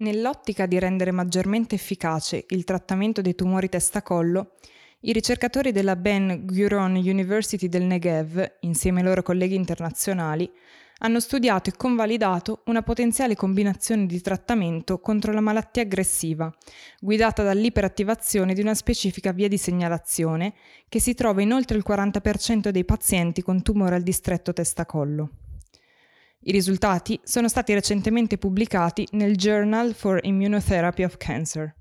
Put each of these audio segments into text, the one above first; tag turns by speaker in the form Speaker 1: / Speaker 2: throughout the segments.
Speaker 1: Nell'ottica di rendere maggiormente efficace il trattamento dei tumori testa-collo, i ricercatori della Ben Gurion University del Negev, insieme ai loro colleghi internazionali, hanno studiato e convalidato una potenziale combinazione di trattamento contro la malattia aggressiva, guidata dall'iperattivazione di una specifica via di segnalazione che si trova in oltre il 40% dei pazienti con tumore al distretto testa-collo. I risultati sono stati recentemente pubblicati nel Journal for Immunotherapy of Cancer.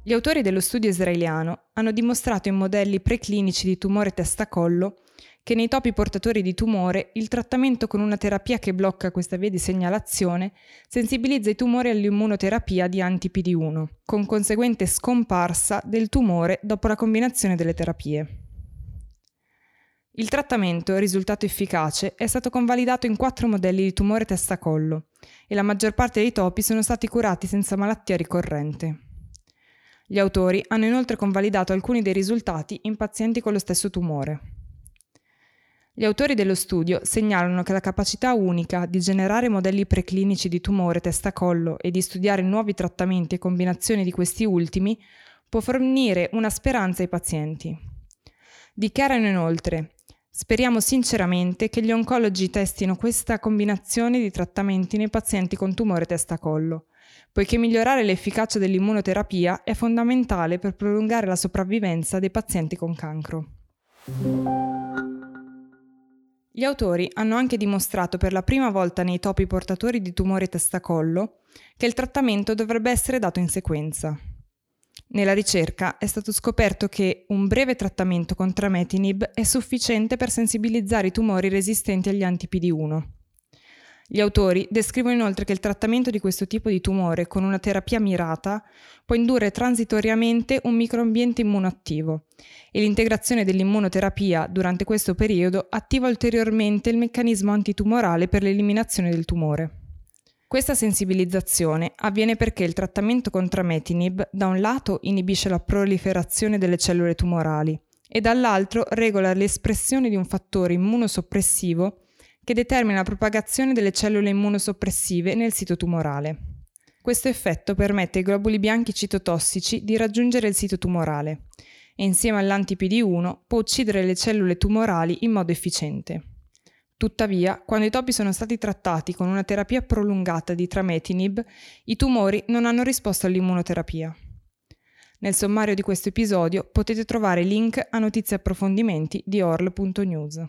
Speaker 1: Gli autori dello studio israeliano hanno dimostrato in modelli preclinici di tumore testa-collo che nei topi portatori di tumore il trattamento con una terapia che blocca questa via di segnalazione sensibilizza i tumori all'immunoterapia di anti-PD1, con conseguente scomparsa del tumore dopo la combinazione delle terapie. Il trattamento, risultato efficace, è stato convalidato in quattro modelli di tumore testa-collo e la maggior parte dei topi sono stati curati senza malattia ricorrente. Gli autori hanno inoltre convalidato alcuni dei risultati in pazienti con lo stesso tumore. Gli autori dello studio segnalano che la capacità unica di generare modelli preclinici di tumore testa-collo e di studiare nuovi trattamenti e combinazioni di questi ultimi può fornire una speranza ai pazienti. Dichiarano inoltre Speriamo sinceramente che gli oncologi testino questa combinazione di trattamenti nei pazienti con tumore testa-collo, poiché migliorare l'efficacia dell'immunoterapia è fondamentale per prolungare la sopravvivenza dei pazienti con cancro. Gli autori hanno anche dimostrato per la prima volta nei topi portatori di tumore testa-collo che il trattamento dovrebbe essere dato in sequenza. Nella ricerca è stato scoperto che un breve trattamento con trametinib è sufficiente per sensibilizzare i tumori resistenti agli anti-PD1. Gli autori descrivono inoltre che il trattamento di questo tipo di tumore con una terapia mirata può indurre transitoriamente un microambiente immunoattivo e l'integrazione dell'immunoterapia durante questo periodo attiva ulteriormente il meccanismo antitumorale per l'eliminazione del tumore. Questa sensibilizzazione avviene perché il trattamento con trametinib da un lato inibisce la proliferazione delle cellule tumorali e dall'altro regola l'espressione di un fattore immunosoppressivo che determina la propagazione delle cellule immunosoppressive nel sito tumorale. Questo effetto permette ai globuli bianchi citotossici di raggiungere il sito tumorale e insieme all'anti-PD1 può uccidere le cellule tumorali in modo efficiente. Tuttavia, quando i topi sono stati trattati con una terapia prolungata di trametinib, i tumori non hanno risposto all'immunoterapia. Nel sommario di questo episodio potete trovare link a notizie e approfondimenti di orl.news.